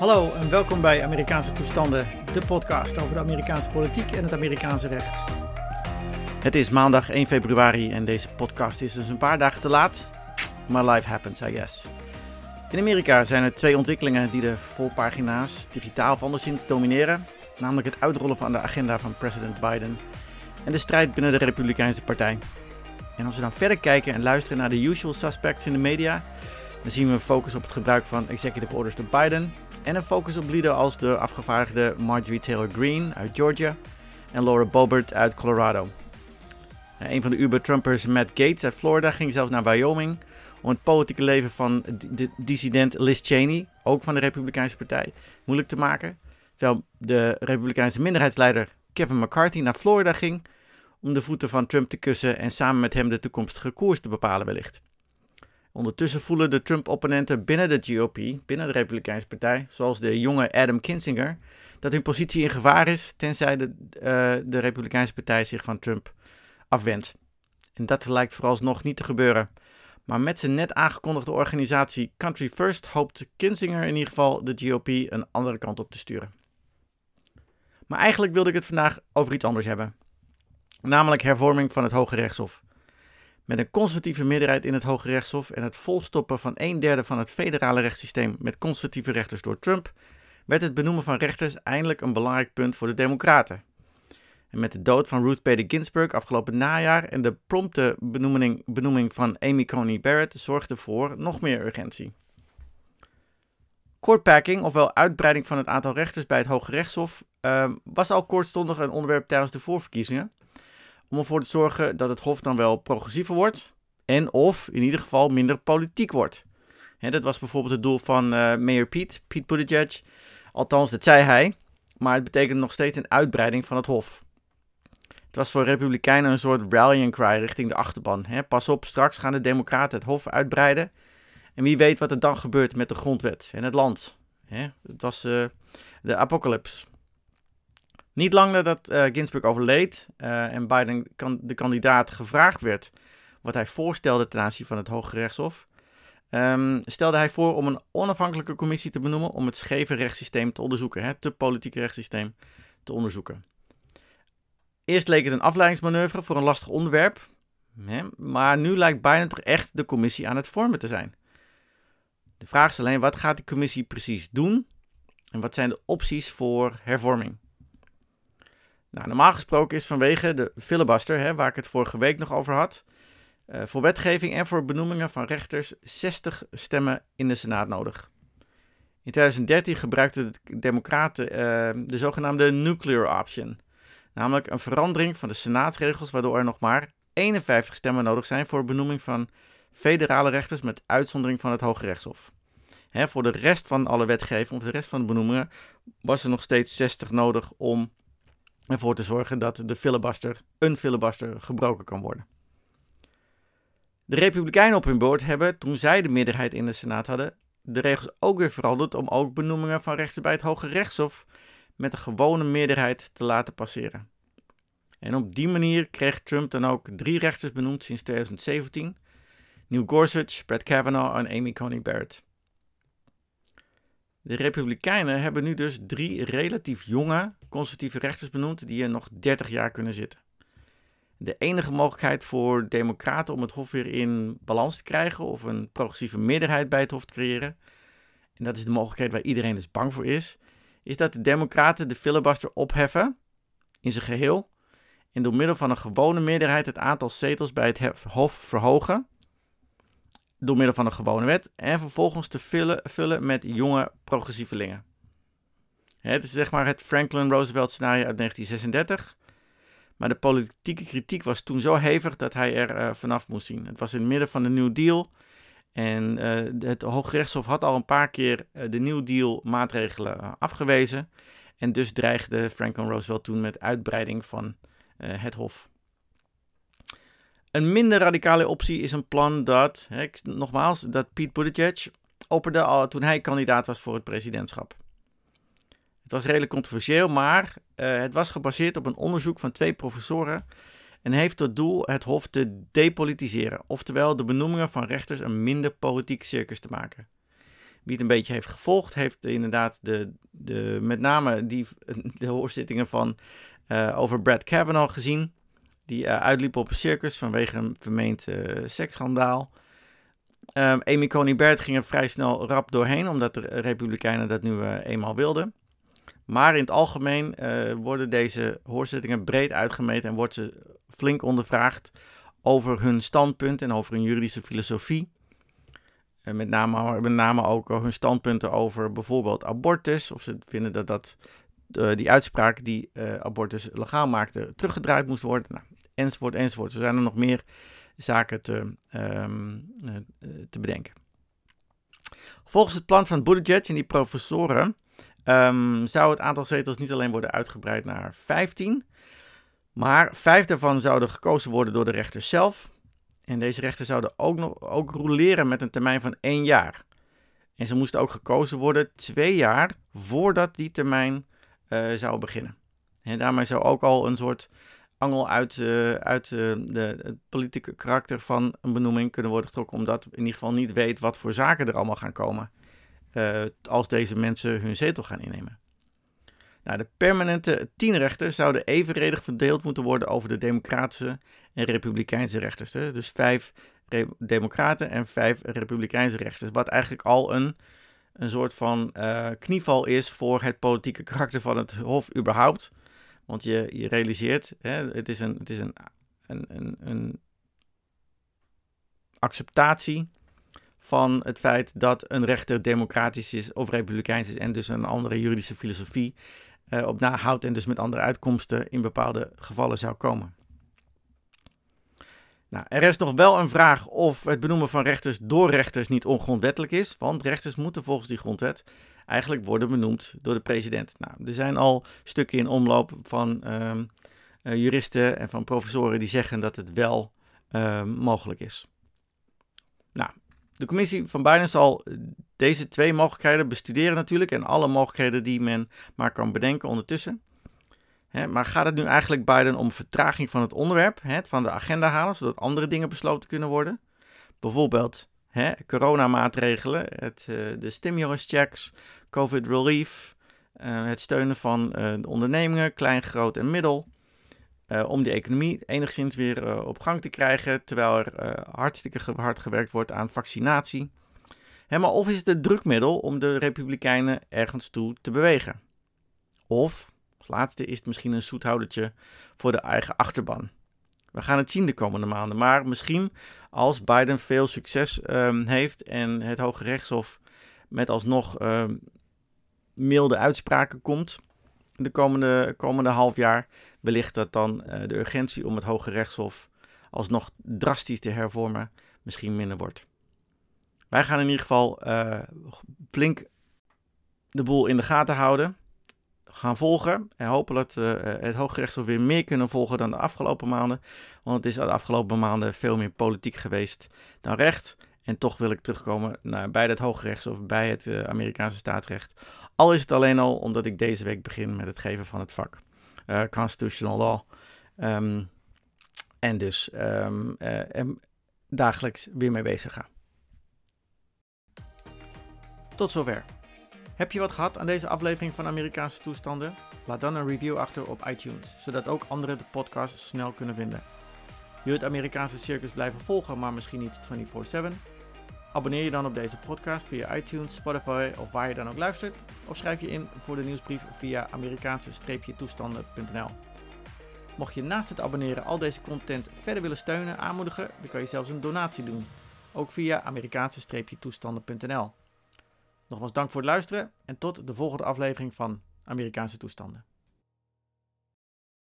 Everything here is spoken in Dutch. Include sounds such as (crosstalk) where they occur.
Hallo en welkom bij Amerikaanse Toestanden, de podcast over de Amerikaanse politiek en het Amerikaanse recht. Het is maandag 1 februari en deze podcast is dus een paar dagen te laat, maar life happens, I guess. In Amerika zijn er twee ontwikkelingen die de voorpagina's digitaal of anderszins domineren, namelijk het uitrollen van de agenda van president Biden en de strijd binnen de Republikeinse Partij. En als we dan verder kijken en luisteren naar de usual suspects in de media, dan zien we een focus op het gebruik van executive orders door Biden en een focus op lieden als de afgevaardigde Marjorie Taylor Greene uit Georgia en Laura Boebert uit Colorado. Een van de Uber-Trumpers, Matt Gates uit Florida, ging zelfs naar Wyoming om het politieke leven van de dissident Liz Cheney, ook van de Republikeinse Partij, moeilijk te maken. Terwijl de Republikeinse minderheidsleider Kevin McCarthy naar Florida ging om de voeten van Trump te kussen en samen met hem de toekomstige koers te bepalen wellicht. Ondertussen voelen de Trump-opponenten binnen de GOP, binnen de Republikeinse Partij, zoals de jonge Adam Kinzinger, dat hun positie in gevaar is tenzij de, uh, de Republikeinse Partij zich van Trump afwendt. En dat lijkt vooralsnog niet te gebeuren. Maar met zijn net aangekondigde organisatie Country First hoopt Kinzinger in ieder geval de GOP een andere kant op te sturen. Maar eigenlijk wilde ik het vandaag over iets anders hebben. Namelijk hervorming van het Hoge Rechtshof. Met een conservatieve meerderheid in het Hoge Rechtshof en het volstoppen van een derde van het federale rechtssysteem met conservatieve rechters door Trump, werd het benoemen van rechters eindelijk een belangrijk punt voor de Democraten. En met de dood van Ruth Bader Ginsburg afgelopen najaar en de prompte benoeming, benoeming van Amy Coney Barrett zorgde voor nog meer urgentie. Courtpacking, ofwel uitbreiding van het aantal rechters bij het Hoge Rechtshof, uh, was al kortstondig een onderwerp tijdens de voorverkiezingen om ervoor te zorgen dat het Hof dan wel progressiever wordt en of in ieder geval minder politiek wordt. dat was bijvoorbeeld het doel van uh, Mayor Pete, Pete Buttigieg. Althans, dat zei hij, maar het betekent nog steeds een uitbreiding van het Hof. Het was voor Republikeinen een soort rallying cry richting de achterban. pas op, straks gaan de Democraten het Hof uitbreiden. En wie weet wat er dan gebeurt met de grondwet en het land. het was uh, de apocalypse. Niet lang nadat uh, Ginsburg overleed uh, en Biden kan, de kandidaat gevraagd werd wat hij voorstelde ten aanzien van het Hoge Rechtshof, um, stelde hij voor om een onafhankelijke commissie te benoemen om het scheve rechtssysteem te onderzoeken, het te politieke rechtssysteem te onderzoeken. Eerst leek het een afleidingsmanoeuvre voor een lastig onderwerp, hè, maar nu lijkt Biden toch echt de commissie aan het vormen te zijn. De vraag is alleen, wat gaat die commissie precies doen en wat zijn de opties voor hervorming? Nou, normaal gesproken is vanwege de filibuster, hè, waar ik het vorige week nog over had, uh, voor wetgeving en voor benoemingen van rechters 60 stemmen in de Senaat nodig. In 2013 gebruikten de Democraten uh, de zogenaamde nuclear option, namelijk een verandering van de Senaatsregels, waardoor er nog maar 51 stemmen nodig zijn voor benoeming van federale rechters met uitzondering van het Hoge Rechtshof. Hè, voor de rest van alle wetgeving, of de rest van de benoemingen, was er nog steeds 60 nodig om ervoor te zorgen dat de filibuster, een filibuster, gebroken kan worden. De Republikeinen op hun boord hebben, toen zij de meerderheid in de Senaat hadden, de regels ook weer veranderd om ook benoemingen van rechters bij het Hoge Rechtshof met een gewone meerderheid te laten passeren. En op die manier kreeg Trump dan ook drie rechters benoemd sinds 2017: Neil Gorsuch, Brett Kavanaugh en Amy Coney Barrett. De Republikeinen hebben nu dus drie relatief jonge conservatieve rechters benoemd die er nog 30 jaar kunnen zitten. De enige mogelijkheid voor Democraten om het Hof weer in balans te krijgen of een progressieve meerderheid bij het Hof te creëren, en dat is de mogelijkheid waar iedereen dus bang voor is, is dat de Democraten de filibuster opheffen in zijn geheel en door middel van een gewone meerderheid het aantal zetels bij het Hof verhogen door middel van een gewone wet en vervolgens te vullen, vullen met jonge progressievelingen. Het is zeg maar het Franklin Roosevelt scenario uit 1936. Maar de politieke kritiek was toen zo hevig dat hij er uh, vanaf moest zien. Het was in het midden van de New Deal. En uh, het Hooggerechtshof had al een paar keer uh, de New Deal maatregelen afgewezen. En dus dreigde Franklin Roosevelt toen met uitbreiding van het Hof. Een minder radicale optie is een plan dat, hè, nogmaals, dat Pete Buttigieg opperde al toen hij kandidaat was voor het presidentschap. Het was redelijk controversieel, maar uh, het was gebaseerd op een onderzoek van twee professoren en heeft tot doel het Hof te depolitiseren, oftewel de benoemingen van rechters een minder politiek circus te maken. Wie het een beetje heeft gevolgd, heeft inderdaad de, de, met name die, (laughs) de hoorzittingen van, uh, over Brad Kavanaugh gezien. Die uh, uitliep op een circus vanwege een vermeend uh, seksschandaal. Um, Amy Coney Barrett ging er vrij snel rap doorheen, omdat de Republikeinen dat nu eenmaal wilden. Maar in het algemeen worden deze hoorzittingen breed uitgemeten en wordt ze flink ondervraagd over hun standpunt en over hun juridische filosofie. En met name, met name ook hun standpunten over bijvoorbeeld abortus. Of ze vinden dat, dat die uitspraak die abortus legaal maakte teruggedraaid moest worden. Nou, enzovoort, enzovoort. Er zijn er nog meer zaken te, um, uh, te bedenken. Volgens het plan van Buttigieg en die professoren um, zou het aantal zetels niet alleen worden uitgebreid naar 15, maar vijf daarvan zouden gekozen worden door de rechters zelf. En deze rechters zouden ook, nog, ook roleren met een termijn van één jaar. En ze moesten ook gekozen worden twee jaar voordat die termijn uh, zou beginnen. En daarmee zou ook al een soort angel uit, uh, uit uh, de, het politieke karakter van een benoeming kunnen worden getrokken, omdat in ieder geval niet weet wat voor zaken er allemaal gaan komen als deze mensen hun zetel gaan innemen. Nou, de permanente tien rechters zouden evenredig verdeeld moeten worden over de democratische en republikeinse rechters. Hè? Dus vijf democraten en vijf republikeinse rechters. Wat eigenlijk al een, een soort van uh, knieval is voor het politieke karakter van het Hof überhaupt. Want je, realiseert, hè, het is, een, het is een, een, een, een acceptatie van het feit dat een rechter democratisch is of republikeins is en dus een andere juridische filosofie uh, op nahoudt en dus met andere uitkomsten in bepaalde gevallen zou komen. Nou, er is nog wel een vraag of het benoemen van rechters door rechters niet ongrondwettelijk is, want rechters moeten volgens die grondwet eigenlijk worden benoemd door de president. Nou, er zijn al stukken in omloop van uh, juristen en van professoren die zeggen dat het wel uh, mogelijk is. Nou, de commissie van Biden zal deze twee mogelijkheden bestuderen natuurlijk en alle mogelijkheden die men maar kan bedenken ondertussen. maar gaat het nu eigenlijk Biden om vertraging van het onderwerp, van de agenda halen, zodat andere dingen besloten kunnen worden? Bijvoorbeeld hè, coronamaatregelen, het, uh, de stimulus checks, COVID relief, uh, het steunen van uh, de ondernemingen, klein, groot en middel. om die economie enigszins weer op gang te krijgen, terwijl er hartstikke hard gewerkt wordt aan vaccinatie maar of is het een drukmiddel om de Republikeinen ergens toe te bewegen? Of, als laatste, is het misschien een zoethoudertje voor de eigen achterban? We gaan het zien de komende maanden. Maar misschien als Biden veel succes um, heeft en het Hoge Rechtshof met alsnog um, milde uitspraken komt de komende, komende half jaar, wellicht dat dan uh, de urgentie om het Hoge Rechtshof alsnog drastisch te hervormen misschien minder wordt. Wij gaan in ieder geval uh, flink de boel in de gaten houden. Gaan volgen en hopen dat uh, het Hooggerechtshof weer meer kunnen volgen dan de afgelopen maanden. Want het is de afgelopen maanden veel meer politiek geweest dan recht. En toch wil ik terugkomen naar, bij het Hooggerechtshof, bij het uh, Amerikaanse staatsrecht. Al is het alleen al omdat ik deze week begin met het geven van het vak uh, Constitutional Law. Um, en dus um, dagelijks weer mee bezig ga. Tot zover. Heb je wat gehad aan deze aflevering van Amerikaanse toestanden? Laat dan een review achter op iTunes, zodat ook anderen de podcast snel kunnen vinden. Wil je het Amerikaanse circus blijven volgen, maar misschien niet 24/7? Abonneer je dan op deze podcast via iTunes, Spotify of waar je dan ook luistert. Of schrijf je in voor de nieuwsbrief via Amerikaanse-toestanden.nl. Mocht je naast het abonneren al deze content verder willen steunen, aanmoedigen, dan kan je zelfs een donatie doen. Ook via Amerikaanse-toestanden.nl. Nogmaals dank voor het luisteren en tot de volgende aflevering van Amerikaanse toestanden.